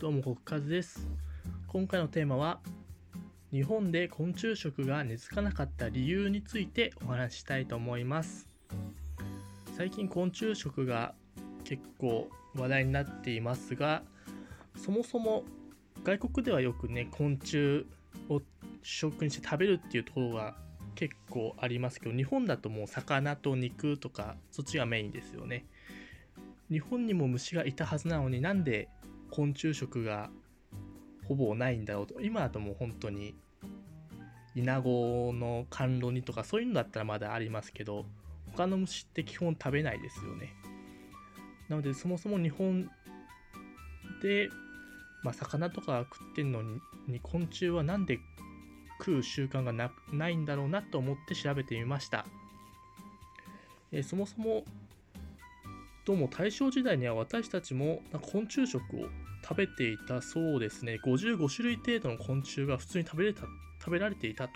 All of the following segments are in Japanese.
どうも、国和です。今回のテーマは、日本で昆虫食が根付かなかった理由についてお話ししたいと思います。最近昆虫食が結構話題になっていますが、そもそも外国ではよくね、昆虫を主食にして食べるっていうところが結構ありますけど、日本だともう魚と肉とか、そっちがメインですよね。日本にも虫がいたはずなのになんで昆虫食がほぼないんだろうと。今だともう本当にイナゴの甘露煮とかそういうのだったらまだありますけど他の虫って基本食べないですよね。なのでそもそも日本で、まあ、魚とか食ってんのに昆虫はなんで食う習慣がなないんだろうなと思って調べてみました、えーそもそもどうも大正時代には私たちも昆虫食を食べていたそうですね。55種類程度の昆虫が普通に食べれた食べられていたと。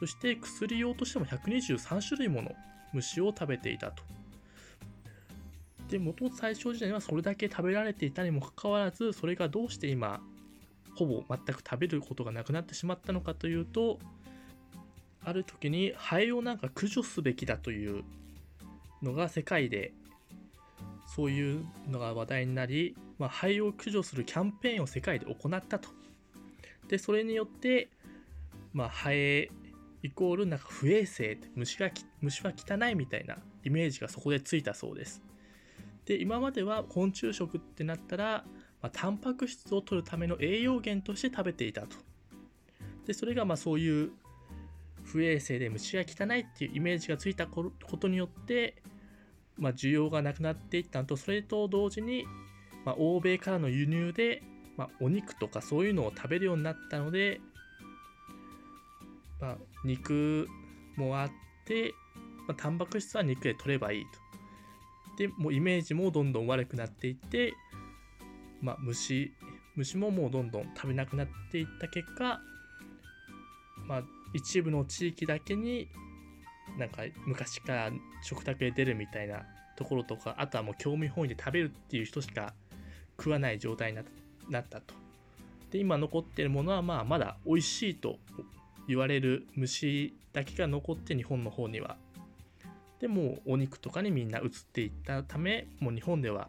そして薬用としても123種類もの虫を食べていたと。で元々大正時代にはそれだけ食べられていたにもかかわらずそれがどうして今ほぼ全く食べることがなくなってしまったのかというとある時にハエをなんか駆除すべきだというのが世界でそういうのが話題になり、まあ、ハエを駆除するキャンペーンを世界で行ったと。で、それによって、まあ、ハエイコールなんか不衛生、虫が虫は汚いみたいなイメージがそこでついたそうです。で、今までは昆虫食ってなったら、まあ、タンパク質を取るための栄養源として食べていたと。で、それがまあそういう不衛生で虫が汚いっていうイメージがついたことによって、まあ、需要がなくなっていったのとそれと同時に、まあ、欧米からの輸入で、まあ、お肉とかそういうのを食べるようになったので、まあ、肉もあって、まあ、タンパク質は肉で取ればいいと。でもうイメージもどんどん悪くなっていって、まあ、虫虫ももうどんどん食べなくなっていった結果、まあ、一部の地域だけになんか昔から食卓で出るみたいなところとかあとはもう興味本位で食べるっていう人しか食わない状態にななったと。で今残ってるものはまあまだ美味しいと言われる虫だけが残って日本の方には。でもうお肉とかにみんな移っていったためもう日本では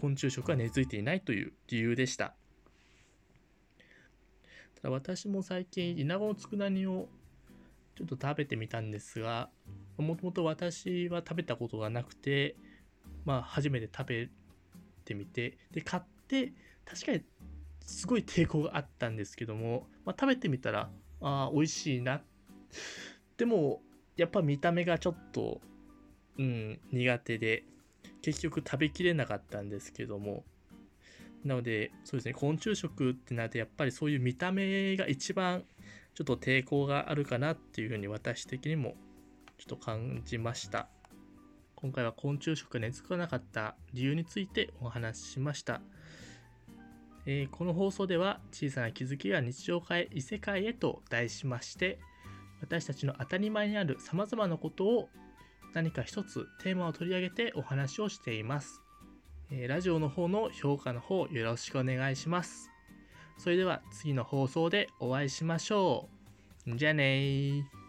昆虫食は根付いていないという理由でした。ただ私も最近イナゴの佃煮をちょっと食べてみたんですが、もともと私は食べたことがなくて、まあ初めて食べてみて、で、買って、確かにすごい抵抗があったんですけども、まあ食べてみたら、ああ、美味しいな。でも、やっぱ見た目がちょっと、うん、苦手で、結局食べきれなかったんですけども、なので、そうですね、昆虫食ってなると、やっぱりそういう見た目が一番ちょっと抵抗があるかなっていうふうに私的にもちょっと感じました。今回は昆虫食が根付かなかった理由についてお話ししました。えーこの放送では小さな気づきが日常を変え異世界へと題しまして私たちの当たり前にある様々なことを何か一つテーマを取り上げてお話をしています。えーラジオの方の評価の方よろしくお願いします。それでは次の放送でお会いしましょう。じゃあねー。